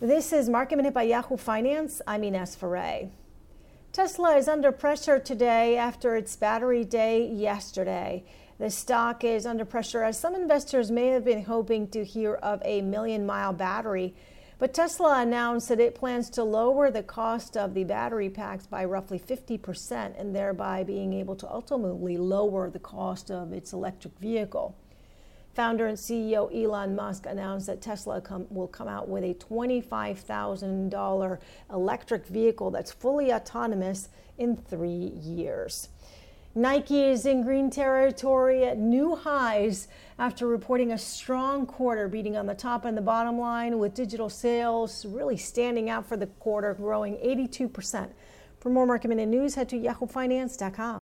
This is Market Minute by Yahoo Finance. I'm Ines Ferre. Tesla is under pressure today after its battery day yesterday. The stock is under pressure as some investors may have been hoping to hear of a million mile battery. But Tesla announced that it plans to lower the cost of the battery packs by roughly 50% and thereby being able to ultimately lower the cost of its electric vehicle. Founder and CEO Elon Musk announced that Tesla come, will come out with a $25,000 electric vehicle that's fully autonomous in three years. Nike is in green territory at new highs after reporting a strong quarter, beating on the top and the bottom line, with digital sales really standing out for the quarter, growing 82%. For more market minute news, head to yahoofinance.com.